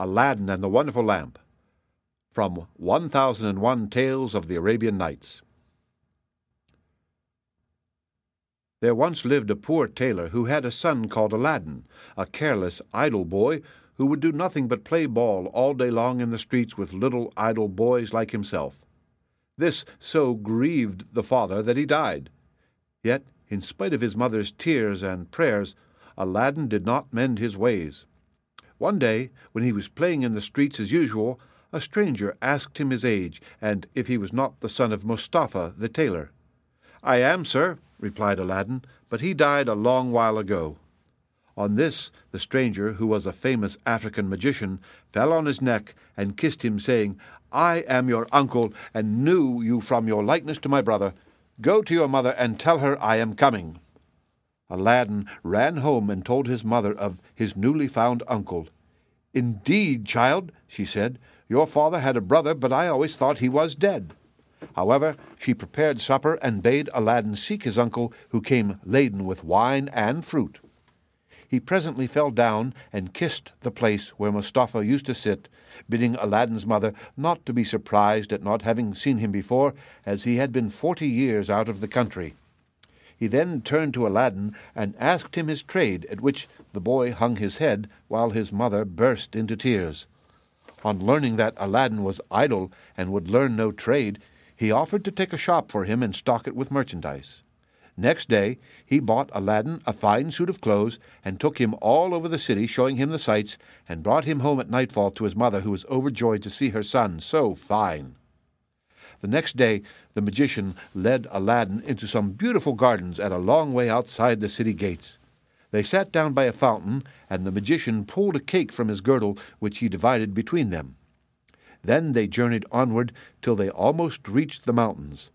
Aladdin and the Wonderful Lamp from 1001 Tales of the Arabian Nights. There once lived a poor tailor who had a son called Aladdin, a careless, idle boy who would do nothing but play ball all day long in the streets with little idle boys like himself. This so grieved the father that he died. Yet, in spite of his mother's tears and prayers, Aladdin did not mend his ways. One day, when he was playing in the streets as usual, a stranger asked him his age, and if he was not the son of Mustapha the tailor. I am, sir, replied Aladdin, but he died a long while ago. On this, the stranger, who was a famous African magician, fell on his neck and kissed him, saying, I am your uncle, and knew you from your likeness to my brother. Go to your mother and tell her I am coming. Aladdin ran home and told his mother of his newly found uncle. Indeed, child, she said, your father had a brother, but I always thought he was dead. However, she prepared supper and bade Aladdin seek his uncle, who came laden with wine and fruit. He presently fell down and kissed the place where Mustapha used to sit, bidding Aladdin's mother not to be surprised at not having seen him before, as he had been forty years out of the country. He then turned to Aladdin and asked him his trade, at which the boy hung his head, while his mother burst into tears. On learning that Aladdin was idle and would learn no trade, he offered to take a shop for him and stock it with merchandise. Next day he bought Aladdin a fine suit of clothes and took him all over the city, showing him the sights, and brought him home at nightfall to his mother, who was overjoyed to see her son so fine. The next day the magician led Aladdin into some beautiful gardens at a long way outside the city gates. They sat down by a fountain, and the magician pulled a cake from his girdle, which he divided between them. Then they journeyed onward till they almost reached the mountains.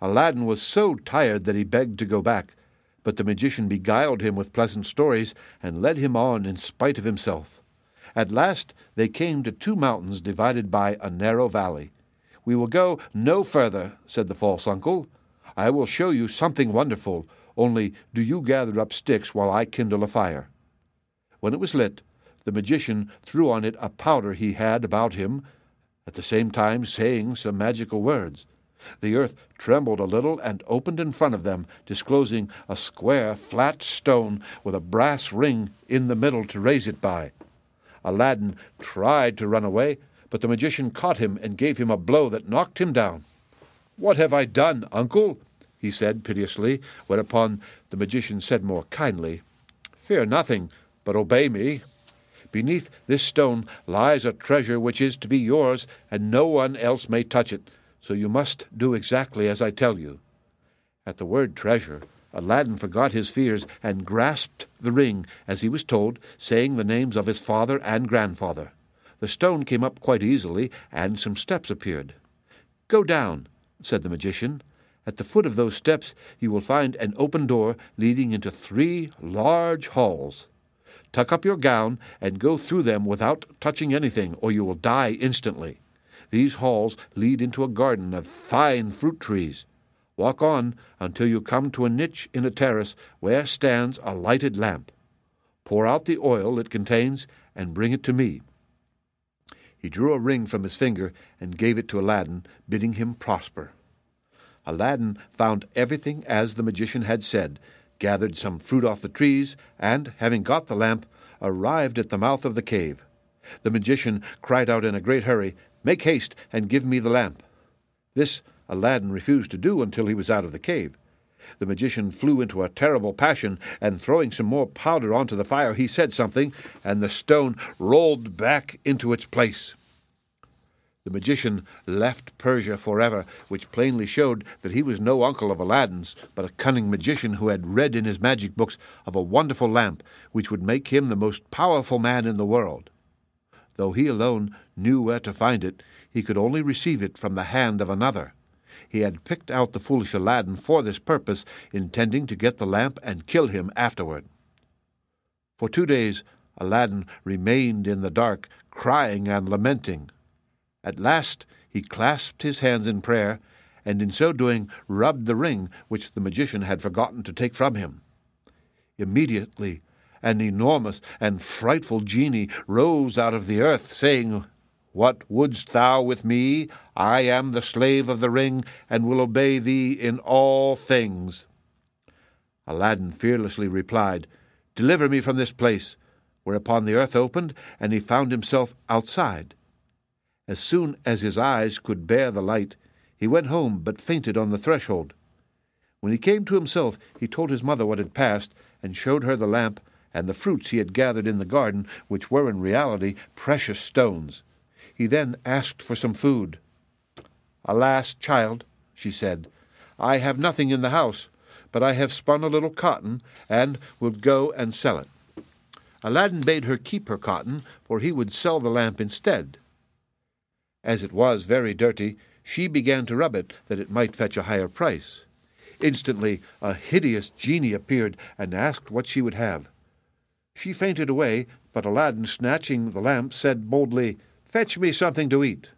Aladdin was so tired that he begged to go back, but the magician beguiled him with pleasant stories and led him on in spite of himself. At last they came to two mountains divided by a narrow valley. We will go no further, said the false uncle. I will show you something wonderful, only do you gather up sticks while I kindle a fire. When it was lit, the magician threw on it a powder he had about him, at the same time saying some magical words. The earth trembled a little and opened in front of them, disclosing a square, flat stone with a brass ring in the middle to raise it by. Aladdin tried to run away, but the magician caught him and gave him a blow that knocked him down. What have I done, uncle? he said piteously, whereupon the magician said more kindly, Fear nothing, but obey me. Beneath this stone lies a treasure which is to be yours, and no one else may touch it, so you must do exactly as I tell you. At the word treasure, Aladdin forgot his fears and grasped the ring as he was told, saying the names of his father and grandfather. The stone came up quite easily, and some steps appeared. Go down, said the magician. At the foot of those steps you will find an open door leading into three large halls. Tuck up your gown and go through them without touching anything, or you will die instantly. These halls lead into a garden of fine fruit trees. Walk on until you come to a niche in a terrace where stands a lighted lamp. Pour out the oil it contains and bring it to me. He drew a ring from his finger and gave it to Aladdin, bidding him prosper. Aladdin found everything as the magician had said, gathered some fruit off the trees, and, having got the lamp, arrived at the mouth of the cave. The magician cried out in a great hurry, Make haste and give me the lamp. This Aladdin refused to do until he was out of the cave. The magician flew into a terrible passion, and throwing some more powder onto the fire, he said something, and the stone rolled back into its place. The magician left Persia forever, which plainly showed that he was no uncle of Aladdin's, but a cunning magician who had read in his magic books of a wonderful lamp which would make him the most powerful man in the world. Though he alone knew where to find it, he could only receive it from the hand of another. He had picked out the foolish Aladdin for this purpose, intending to get the lamp and kill him afterward. For two days Aladdin remained in the dark, crying and lamenting. At last he clasped his hands in prayer, and in so doing rubbed the ring which the magician had forgotten to take from him. Immediately an enormous and frightful genie rose out of the earth, saying, What wouldst thou with me? I am the slave of the ring, and will obey thee in all things. Aladdin fearlessly replied, Deliver me from this place. Whereupon the earth opened, and he found himself outside. As soon as his eyes could bear the light, he went home, but fainted on the threshold. When he came to himself, he told his mother what had passed, and showed her the lamp and the fruits he had gathered in the garden, which were in reality precious stones. He then asked for some food. Alas, child, she said, I have nothing in the house, but I have spun a little cotton, and will go and sell it. Aladdin bade her keep her cotton, for he would sell the lamp instead. As it was very dirty, she began to rub it that it might fetch a higher price. Instantly a hideous genie appeared and asked what she would have. She fainted away, but Aladdin, snatching the lamp, said boldly, Fetch me something to eat.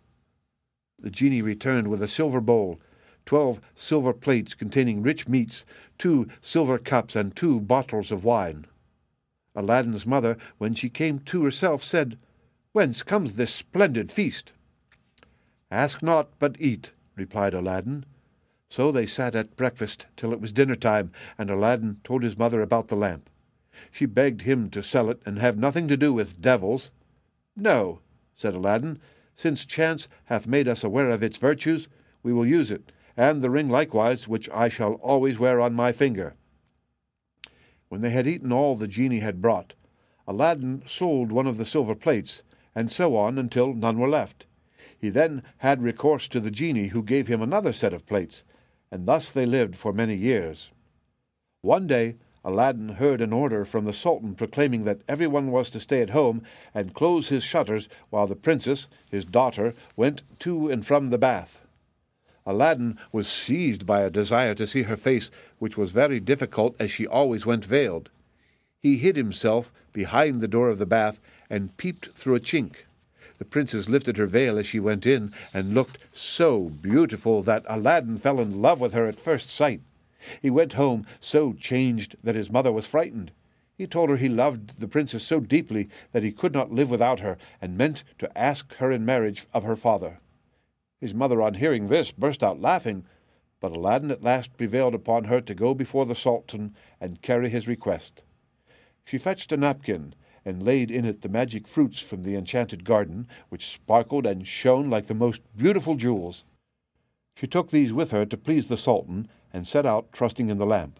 The genie returned with a silver bowl, twelve silver plates containing rich meats, two silver cups, and two bottles of wine. Aladdin's mother, when she came to herself, said, Whence comes this splendid feast? Ask not, but eat, replied Aladdin. So they sat at breakfast till it was dinner time, and Aladdin told his mother about the lamp. She begged him to sell it and have nothing to do with devils. No, said Aladdin, since chance hath made us aware of its virtues, we will use it, and the ring likewise, which I shall always wear on my finger. When they had eaten all the genie had brought, Aladdin sold one of the silver plates, and so on until none were left. He then had recourse to the genie, who gave him another set of plates, and thus they lived for many years. One day Aladdin heard an order from the Sultan proclaiming that everyone was to stay at home and close his shutters while the princess, his daughter, went to and from the bath. Aladdin was seized by a desire to see her face, which was very difficult as she always went veiled. He hid himself behind the door of the bath and peeped through a chink. The princess lifted her veil as she went in and looked so beautiful that Aladdin fell in love with her at first sight. He went home so changed that his mother was frightened. He told her he loved the princess so deeply that he could not live without her, and meant to ask her in marriage of her father. His mother, on hearing this, burst out laughing, but Aladdin at last prevailed upon her to go before the Sultan and carry his request. She fetched a napkin, and laid in it the magic fruits from the enchanted garden, which sparkled and shone like the most beautiful jewels. She took these with her to please the Sultan, and set out trusting in the lamp.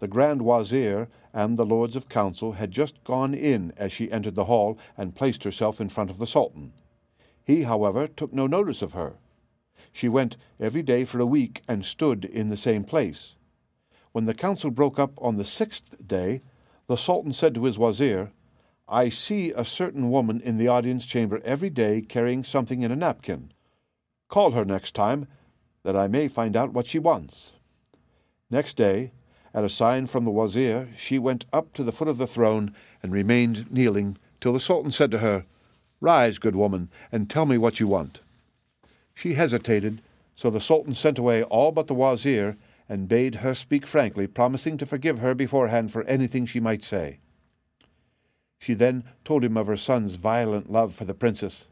The Grand Wazir and the Lords of Council had just gone in as she entered the hall and placed herself in front of the Sultan. He, however, took no notice of her. She went every day for a week and stood in the same place. When the council broke up on the sixth day, the Sultan said to his Wazir, I see a certain woman in the audience chamber every day carrying something in a napkin. Call her next time that I may find out what she wants. Next day, at a sign from the Wazir, she went up to the foot of the throne and remained kneeling till the Sultan said to her, Rise, good woman, and tell me what you want. She hesitated, so the Sultan sent away all but the Wazir and bade her speak frankly, promising to forgive her beforehand for anything she might say. She then told him of her son's violent love for the princess.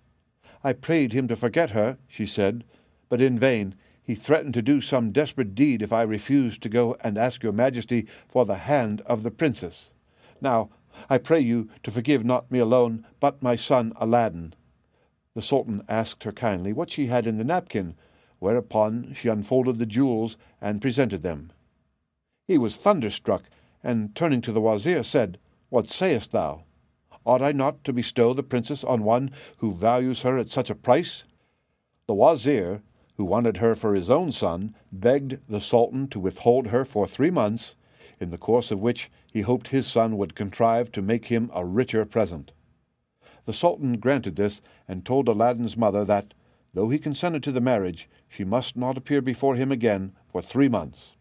I prayed him to forget her, she said, but in vain. He threatened to do some desperate deed if I refused to go and ask your majesty for the hand of the princess. Now, I pray you to forgive not me alone, but my son Aladdin. The Sultan asked her kindly what she had in the napkin, whereupon she unfolded the jewels and presented them. He was thunderstruck, and turning to the Wazir, said, What sayest thou? Ought I not to bestow the princess on one who values her at such a price? The Wazir, who wanted her for his own son, begged the Sultan to withhold her for three months, in the course of which he hoped his son would contrive to make him a richer present. The Sultan granted this, and told Aladdin's mother that, though he consented to the marriage, she must not appear before him again for three months.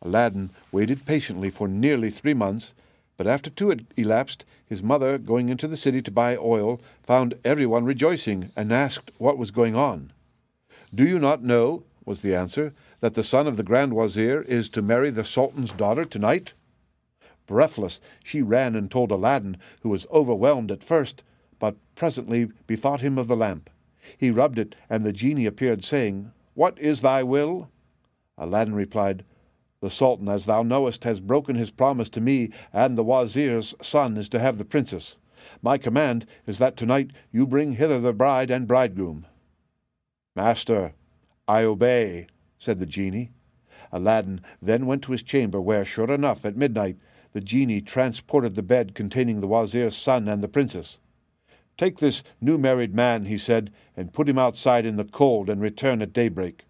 Aladdin waited patiently for nearly three months, but after two had elapsed, his mother, going into the city to buy oil, found everyone rejoicing, and asked what was going on. Do you not know, was the answer, that the son of the Grand Wazir is to marry the Sultan's daughter tonight? Breathless, she ran and told Aladdin, who was overwhelmed at first, but presently bethought him of the lamp. He rubbed it, and the genie appeared, saying, What is thy will? Aladdin replied, The Sultan, as thou knowest, has broken his promise to me, and the Wazir's son is to have the princess. My command is that tonight you bring hither the bride and bridegroom. Master, I obey, said the genie. Aladdin then went to his chamber, where, sure enough, at midnight, the genie transported the bed containing the Wazir's son and the princess. Take this new married man, he said, and put him outside in the cold, and return at daybreak.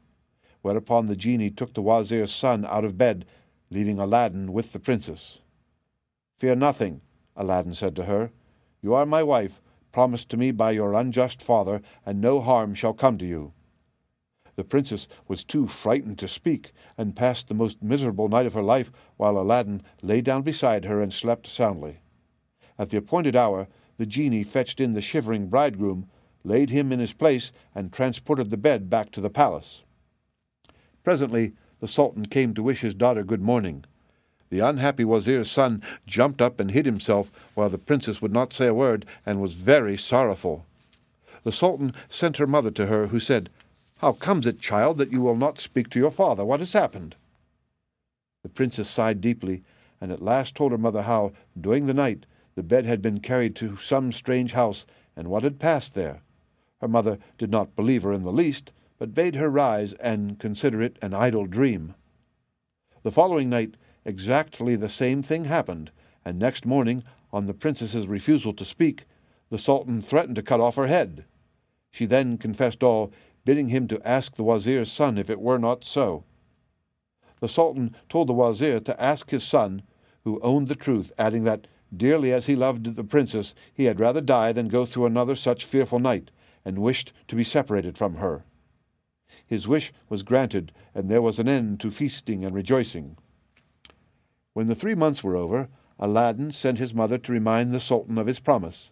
Whereupon the genie took the Wazir's son out of bed, leaving Aladdin with the princess. Fear nothing, Aladdin said to her. You are my wife, promised to me by your unjust father, and no harm shall come to you. The princess was too frightened to speak, and passed the most miserable night of her life, while Aladdin lay down beside her and slept soundly. At the appointed hour, the genie fetched in the shivering bridegroom, laid him in his place, and transported the bed back to the palace. Presently the Sultan came to wish his daughter good morning. The unhappy Wazir's son jumped up and hid himself, while the princess would not say a word, and was very sorrowful. The Sultan sent her mother to her, who said, How comes it, child, that you will not speak to your father? What has happened? The princess sighed deeply, and at last told her mother how, during the night, the bed had been carried to some strange house, and what had passed there. Her mother did not believe her in the least, but bade her rise and consider it an idle dream. The following night exactly the same thing happened, and next morning, on the princess's refusal to speak, the Sultan threatened to cut off her head. She then confessed all, bidding him to ask the Wazir's son if it were not so. The Sultan told the Wazir to ask his son, who owned the truth, adding that, dearly as he loved the princess, he had rather die than go through another such fearful night, and wished to be separated from her. His wish was granted, and there was an end to feasting and rejoicing. When the three months were over, Aladdin sent his mother to remind the Sultan of his promise.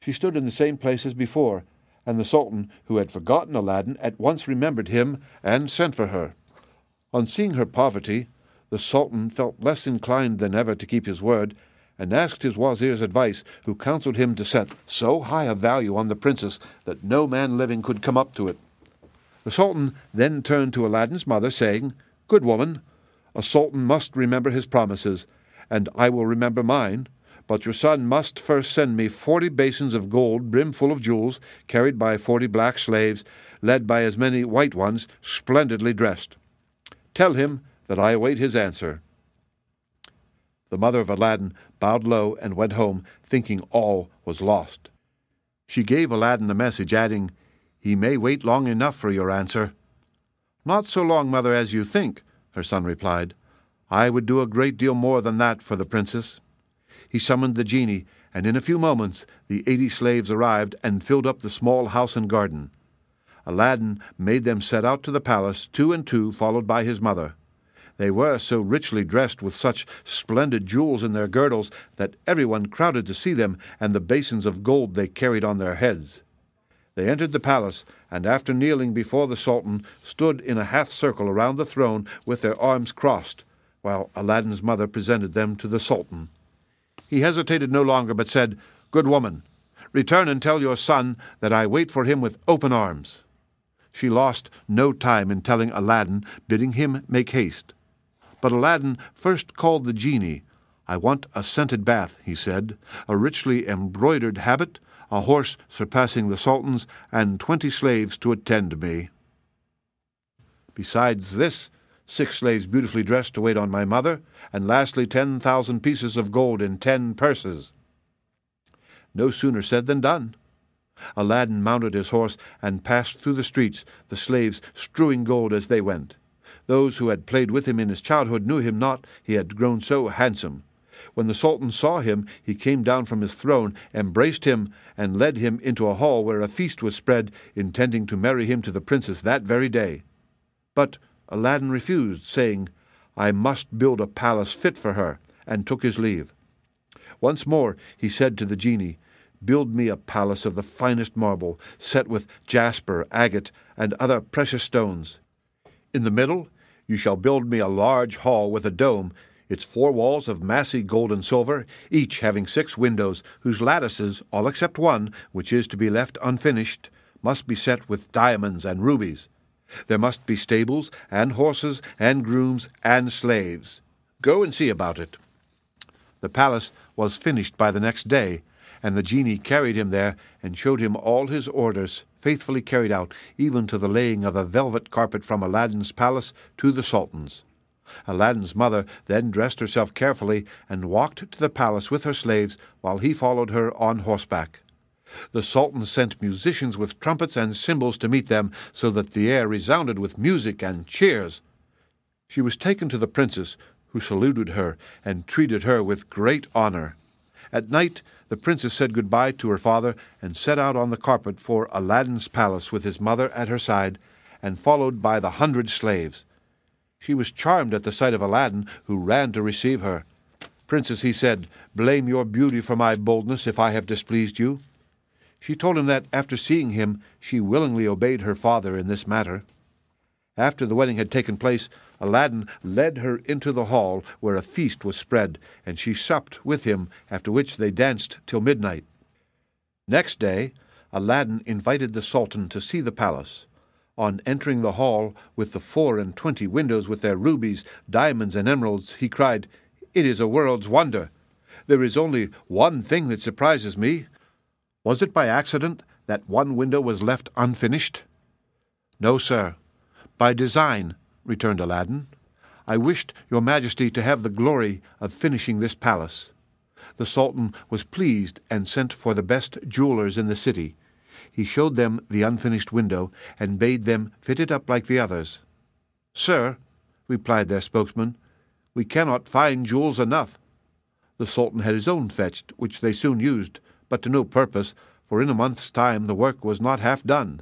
She stood in the same place as before, and the Sultan, who had forgotten Aladdin, at once remembered him and sent for her. On seeing her poverty, the Sultan felt less inclined than ever to keep his word, and asked his Wazir's advice, who counseled him to set so high a value on the princess that no man living could come up to it. The Sultan then turned to Aladdin's mother, saying, Good woman, a sultan must remember his promises, and I will remember mine. But your son must first send me forty basins of gold brimful of jewels, carried by forty black slaves, led by as many white ones, splendidly dressed. Tell him that I await his answer. The mother of Aladdin bowed low and went home, thinking all was lost. She gave Aladdin the message, adding, he may wait long enough for your answer. Not so long, mother, as you think, her son replied. I would do a great deal more than that for the princess. He summoned the genie, and in a few moments the eighty slaves arrived and filled up the small house and garden. Aladdin made them set out to the palace, two and two, followed by his mother. They were so richly dressed with such splendid jewels in their girdles that everyone crowded to see them and the basins of gold they carried on their heads. They entered the palace, and after kneeling before the Sultan, stood in a half circle around the throne with their arms crossed, while Aladdin's mother presented them to the Sultan. He hesitated no longer, but said, Good woman, return and tell your son that I wait for him with open arms. She lost no time in telling Aladdin, bidding him make haste. But Aladdin first called the genie. I want a scented bath, he said, a richly embroidered habit, a horse surpassing the Sultan's, and twenty slaves to attend me. Besides this, six slaves beautifully dressed to wait on my mother, and lastly ten thousand pieces of gold in ten purses. No sooner said than done. Aladdin mounted his horse and passed through the streets, the slaves strewing gold as they went. Those who had played with him in his childhood knew him not, he had grown so handsome. When the Sultan saw him, he came down from his throne, embraced him, and led him into a hall where a feast was spread, intending to marry him to the princess that very day. But Aladdin refused, saying, I must build a palace fit for her, and took his leave. Once more he said to the genie, Build me a palace of the finest marble, set with jasper, agate, and other precious stones. In the middle you shall build me a large hall with a dome, its four walls of massy gold and silver, each having six windows, whose lattices, all except one, which is to be left unfinished, must be set with diamonds and rubies. There must be stables, and horses, and grooms, and slaves. Go and see about it. The palace was finished by the next day, and the genie carried him there and showed him all his orders faithfully carried out, even to the laying of a velvet carpet from Aladdin's palace to the Sultan's. Aladdin's mother then dressed herself carefully and walked to the palace with her slaves while he followed her on horseback. The Sultan sent musicians with trumpets and cymbals to meet them, so that the air resounded with music and cheers. She was taken to the princess, who saluted her and treated her with great honor. At night, the princess said good-bye to her father and set out on the carpet for Aladdin's palace with his mother at her side, and followed by the hundred slaves. She was charmed at the sight of Aladdin, who ran to receive her. Princess, he said, blame your beauty for my boldness if I have displeased you. She told him that, after seeing him, she willingly obeyed her father in this matter. After the wedding had taken place, Aladdin led her into the hall where a feast was spread, and she supped with him, after which they danced till midnight. Next day, Aladdin invited the Sultan to see the palace. On entering the hall with the four and twenty windows with their rubies, diamonds, and emeralds, he cried, It is a world's wonder. There is only one thing that surprises me. Was it by accident that one window was left unfinished? No, sir. By design, returned Aladdin. I wished your majesty to have the glory of finishing this palace. The Sultan was pleased and sent for the best jewelers in the city. He showed them the unfinished window and bade them fit it up like the others. Sir, replied their spokesman, we cannot find jewels enough. The Sultan had his own fetched, which they soon used, but to no purpose, for in a month's time the work was not half done.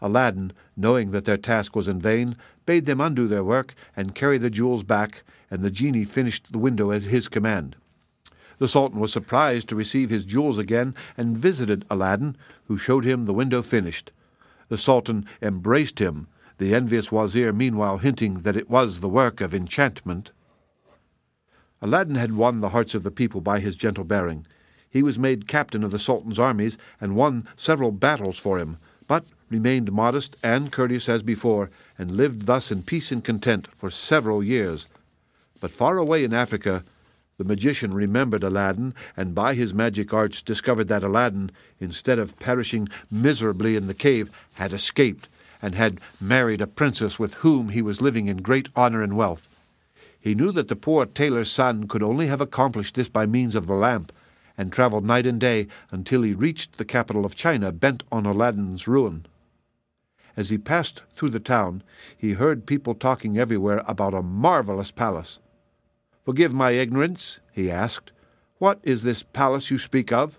Aladdin, knowing that their task was in vain, bade them undo their work and carry the jewels back, and the genie finished the window at his command. The Sultan was surprised to receive his jewels again and visited Aladdin, who showed him the window finished. The Sultan embraced him, the envious wazir meanwhile hinting that it was the work of enchantment. Aladdin had won the hearts of the people by his gentle bearing. He was made captain of the Sultan's armies and won several battles for him, but remained modest and courteous as before, and lived thus in peace and content for several years. But far away in Africa, the magician remembered Aladdin, and by his magic arts discovered that Aladdin, instead of perishing miserably in the cave, had escaped, and had married a princess with whom he was living in great honor and wealth. He knew that the poor tailor's son could only have accomplished this by means of the lamp, and traveled night and day until he reached the capital of China, bent on Aladdin's ruin. As he passed through the town, he heard people talking everywhere about a marvelous palace. Forgive my ignorance, he asked. What is this palace you speak of?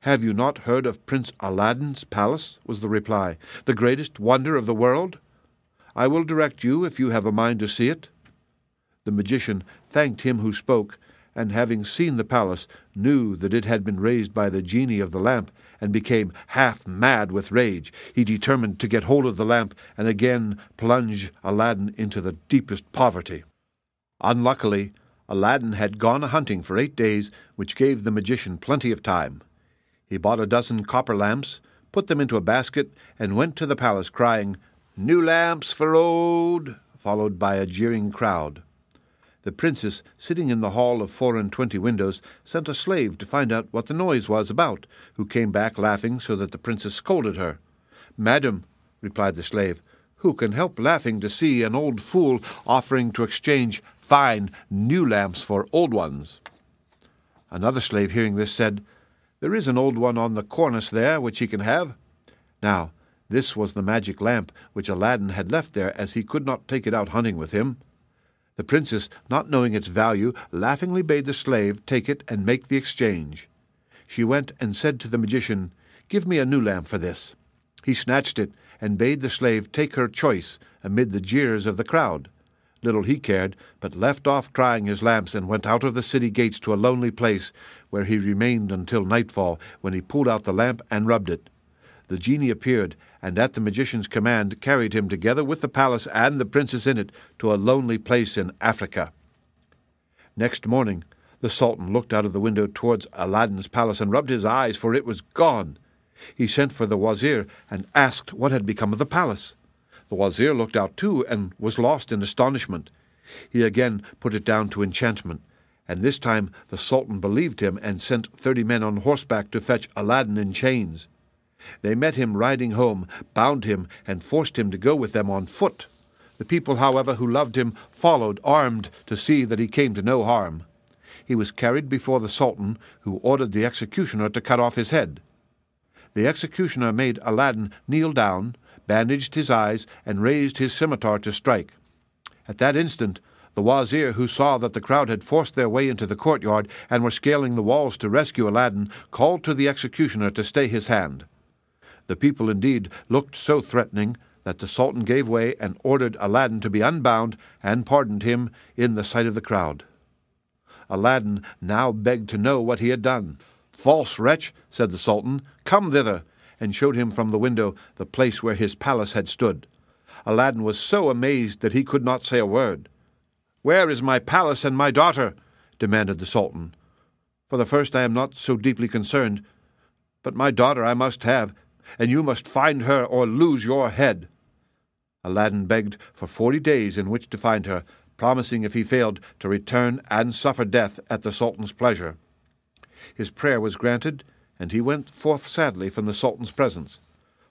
Have you not heard of Prince Aladdin's palace? was the reply, the greatest wonder of the world? I will direct you if you have a mind to see it. The magician thanked him who spoke, and having seen the palace, knew that it had been raised by the genie of the lamp, and became half mad with rage. He determined to get hold of the lamp and again plunge Aladdin into the deepest poverty. Unluckily, Aladdin had gone a hunting for eight days, which gave the magician plenty of time. He bought a dozen copper lamps, put them into a basket, and went to the palace crying, New lamps for old, followed by a jeering crowd. The princess, sitting in the hall of four and twenty windows, sent a slave to find out what the noise was about, who came back laughing so that the princess scolded her. Madam, replied the slave, who can help laughing to see an old fool offering to exchange fine new lamps for old ones? Another slave, hearing this, said, There is an old one on the cornice there which he can have. Now, this was the magic lamp which Aladdin had left there, as he could not take it out hunting with him. The princess, not knowing its value, laughingly bade the slave take it and make the exchange. She went and said to the magician, Give me a new lamp for this. He snatched it and bade the slave take her choice amid the jeers of the crowd. Little he cared, but left off trying his lamps and went out of the city gates to a lonely place, where he remained until nightfall, when he pulled out the lamp and rubbed it. The genie appeared, and at the magician's command carried him together with the palace and the princess in it to a lonely place in Africa. Next morning, the Sultan looked out of the window towards Aladdin's palace and rubbed his eyes, for it was gone. He sent for the Wazir and asked what had become of the palace. The Wazir looked out too and was lost in astonishment. He again put it down to enchantment, and this time the Sultan believed him and sent thirty men on horseback to fetch Aladdin in chains. They met him riding home, bound him, and forced him to go with them on foot. The people, however, who loved him followed armed to see that he came to no harm. He was carried before the Sultan, who ordered the executioner to cut off his head. The executioner made Aladdin kneel down, bandaged his eyes, and raised his scimitar to strike. At that instant, the Wazir, who saw that the crowd had forced their way into the courtyard and were scaling the walls to rescue Aladdin, called to the executioner to stay his hand. The people indeed looked so threatening that the Sultan gave way and ordered Aladdin to be unbound and pardoned him in the sight of the crowd. Aladdin now begged to know what he had done. False wretch, said the Sultan, come thither, and showed him from the window the place where his palace had stood. Aladdin was so amazed that he could not say a word. Where is my palace and my daughter? demanded the Sultan. For the first I am not so deeply concerned, but my daughter I must have, and you must find her or lose your head. Aladdin begged for forty days in which to find her, promising if he failed to return and suffer death at the Sultan's pleasure. His prayer was granted, and he went forth sadly from the Sultan's presence.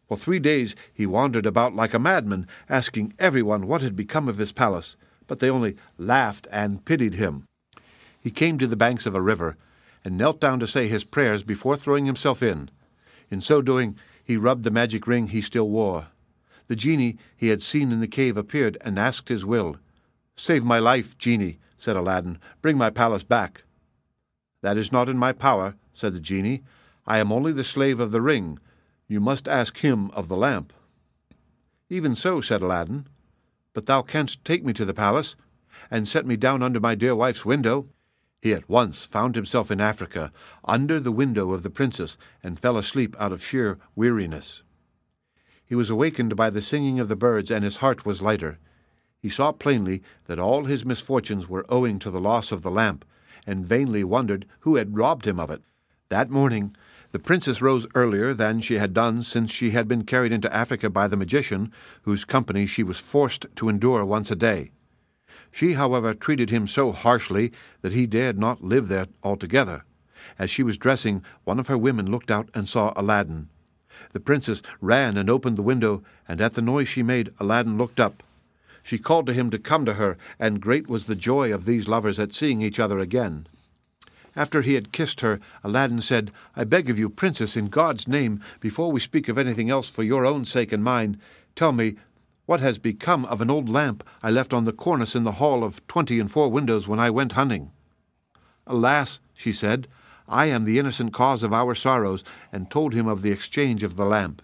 For three days he wandered about like a madman, asking everyone what had become of his palace, but they only laughed and pitied him. He came to the banks of a river, and knelt down to say his prayers before throwing himself in. In so doing, he rubbed the magic ring he still wore. The genie he had seen in the cave appeared and asked his will. Save my life, genie, said Aladdin. Bring my palace back. That is not in my power, said the genie. I am only the slave of the ring. You must ask him of the lamp. Even so, said Aladdin. But thou canst take me to the palace, and set me down under my dear wife's window. He at once found himself in Africa, under the window of the princess, and fell asleep out of sheer weariness. He was awakened by the singing of the birds, and his heart was lighter. He saw plainly that all his misfortunes were owing to the loss of the lamp, and vainly wondered who had robbed him of it. That morning, the princess rose earlier than she had done since she had been carried into Africa by the magician, whose company she was forced to endure once a day. She, however, treated him so harshly that he dared not live there altogether. As she was dressing, one of her women looked out and saw Aladdin. The princess ran and opened the window, and at the noise she made, Aladdin looked up. She called to him to come to her, and great was the joy of these lovers at seeing each other again. After he had kissed her, Aladdin said, I beg of you, princess, in God's name, before we speak of anything else for your own sake and mine, tell me what has become of an old lamp I left on the cornice in the hall of twenty and four windows when I went hunting? Alas, she said, I am the innocent cause of our sorrows, and told him of the exchange of the lamp.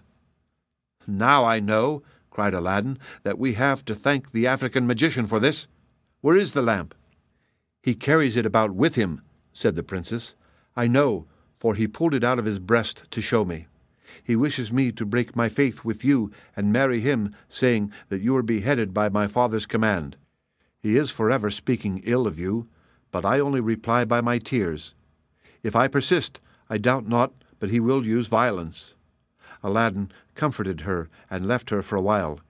Now I know, cried Aladdin, that we have to thank the African magician for this. Where is the lamp? He carries it about with him, said the princess. I know, for he pulled it out of his breast to show me. He wishes me to break my faith with you and marry him, saying that you were beheaded by my father's command. He is forever speaking ill of you, but I only reply by my tears. If I persist, I doubt not but he will use violence. Aladdin comforted her and left her for a while.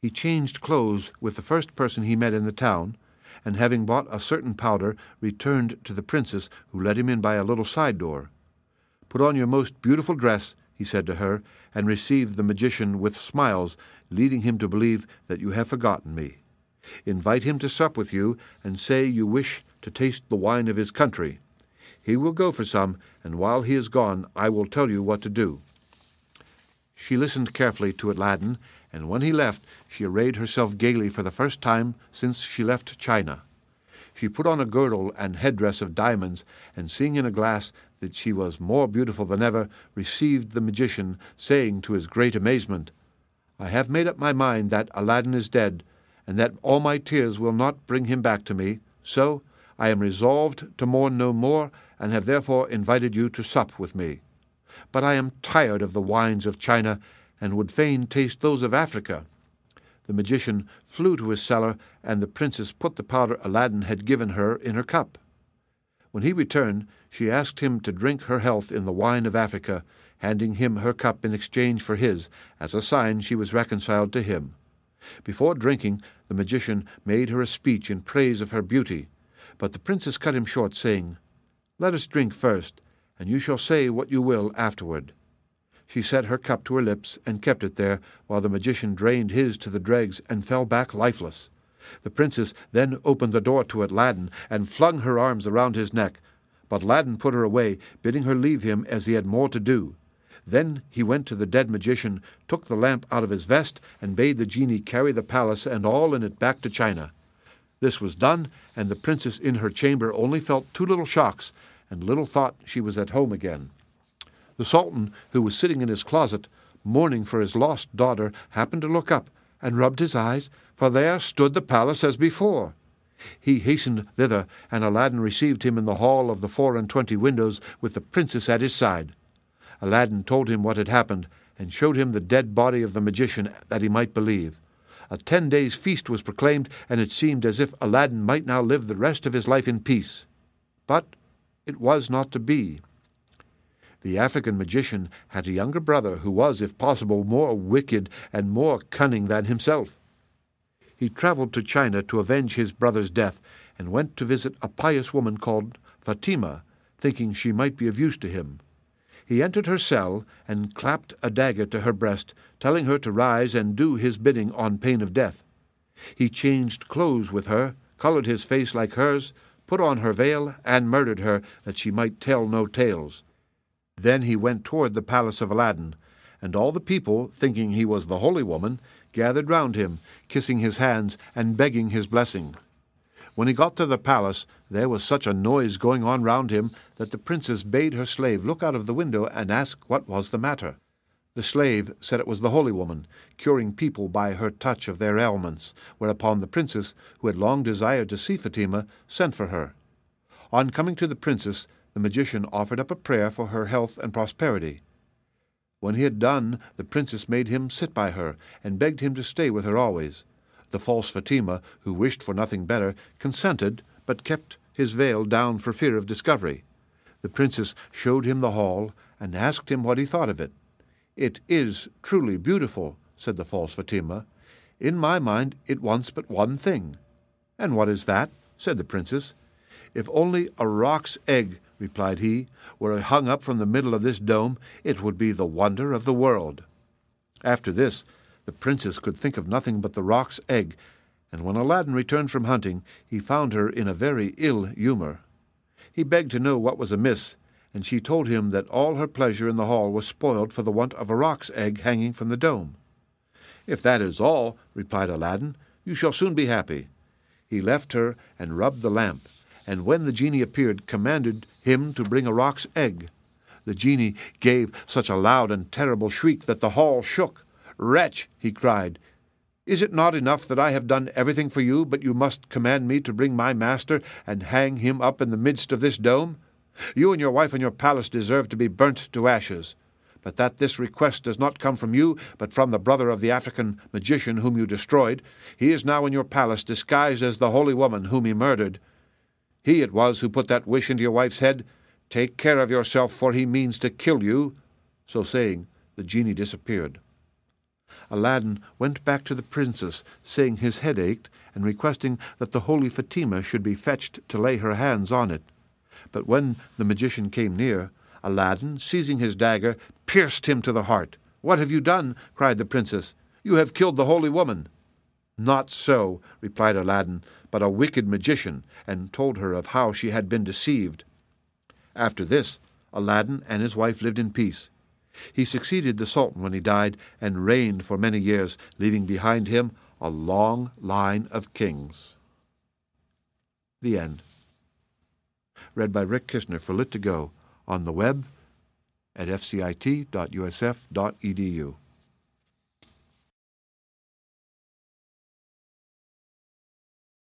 He changed clothes with the first person he met in the town, and having bought a certain powder, returned to the princess, who let him in by a little side door. Put on your most beautiful dress, he said to her, and receive the magician with smiles, leading him to believe that you have forgotten me. Invite him to sup with you, and say you wish to taste the wine of his country. He will go for some, and while he is gone, I will tell you what to do. She listened carefully to Aladdin, and when he left, she arrayed herself gaily for the first time since she left China. She put on a girdle and headdress of diamonds, and seeing in a glass that she was more beautiful than ever, received the magician, saying to his great amazement, I have made up my mind that Aladdin is dead, and that all my tears will not bring him back to me, so I am resolved to mourn no more, and have therefore invited you to sup with me. But I am tired of the wines of China, and would fain taste those of Africa. the magician flew to his cellar, and the princess put the powder Aladdin had given her in her cup. When he returned, she asked him to drink her health in the wine of Africa, handing him her cup in exchange for his, as a sign she was reconciled to him. Before drinking, the magician made her a speech in praise of her beauty, but the princess cut him short, saying, Let us drink first, and you shall say what you will afterward. She set her cup to her lips and kept it there, while the magician drained his to the dregs and fell back lifeless. The princess then opened the door to Aladdin and flung her arms around his neck, but Aladdin put her away, bidding her leave him as he had more to do. Then he went to the dead magician, took the lamp out of his vest, and bade the genie carry the palace and all in it back to China. This was done, and the princess in her chamber only felt two little shocks, and little thought she was at home again. The Sultan, who was sitting in his closet, mourning for his lost daughter, happened to look up, and rubbed his eyes, for there stood the palace as before. He hastened thither, and Aladdin received him in the hall of the four and twenty windows, with the princess at his side. Aladdin told him what had happened, and showed him the dead body of the magician, that he might believe. A ten days' feast was proclaimed, and it seemed as if Aladdin might now live the rest of his life in peace. But it was not to be. The African magician had a younger brother who was, if possible, more wicked and more cunning than himself. He travelled to China to avenge his brother's death, and went to visit a pious woman called Fatima, thinking she might be of use to him. He entered her cell and clapped a dagger to her breast, telling her to rise and do his bidding on pain of death. He changed clothes with her, colored his face like hers, put on her veil, and murdered her, that she might tell no tales. Then he went toward the palace of Aladdin, and all the people, thinking he was the holy woman, gathered round him, kissing his hands and begging his blessing. When he got to the palace, there was such a noise going on round him that the princess bade her slave look out of the window and ask what was the matter. The slave said it was the holy woman, curing people by her touch of their ailments, whereupon the princess, who had long desired to see Fatima, sent for her. On coming to the princess, the magician offered up a prayer for her health and prosperity. When he had done, the princess made him sit by her, and begged him to stay with her always. The false Fatima, who wished for nothing better, consented, but kept his veil down for fear of discovery. The princess showed him the hall, and asked him what he thought of it. It is truly beautiful, said the false Fatima. In my mind it wants but one thing. And what is that? said the princess. If only a roc's egg replied he, were it hung up from the middle of this dome, it would be the wonder of the world. After this, the princess could think of nothing but the roc's egg, and when Aladdin returned from hunting, he found her in a very ill humour. He begged to know what was amiss, and she told him that all her pleasure in the hall was spoiled for the want of a roc's egg hanging from the dome. If that is all, replied Aladdin, you shall soon be happy. He left her and rubbed the lamp, and when the genie appeared, commanded him to bring a roc's egg. The genie gave such a loud and terrible shriek that the hall shook. Wretch, he cried, is it not enough that I have done everything for you, but you must command me to bring my master and hang him up in the midst of this dome? You and your wife and your palace deserve to be burnt to ashes. But that this request does not come from you, but from the brother of the African magician whom you destroyed, he is now in your palace disguised as the holy woman whom he murdered. He it was who put that wish into your wife's head. Take care of yourself, for he means to kill you. So saying, the genie disappeared. Aladdin went back to the princess, saying his head ached, and requesting that the holy Fatima should be fetched to lay her hands on it. But when the magician came near, Aladdin, seizing his dagger, pierced him to the heart. What have you done? cried the princess. You have killed the holy woman. Not so, replied Aladdin, but a wicked magician, and told her of how she had been deceived. After this, Aladdin and his wife lived in peace. He succeeded the Sultan when he died, and reigned for many years, leaving behind him a long line of kings. The End. Read by Rick Kishner for Lit2Go on the web at fcit.usf.edu.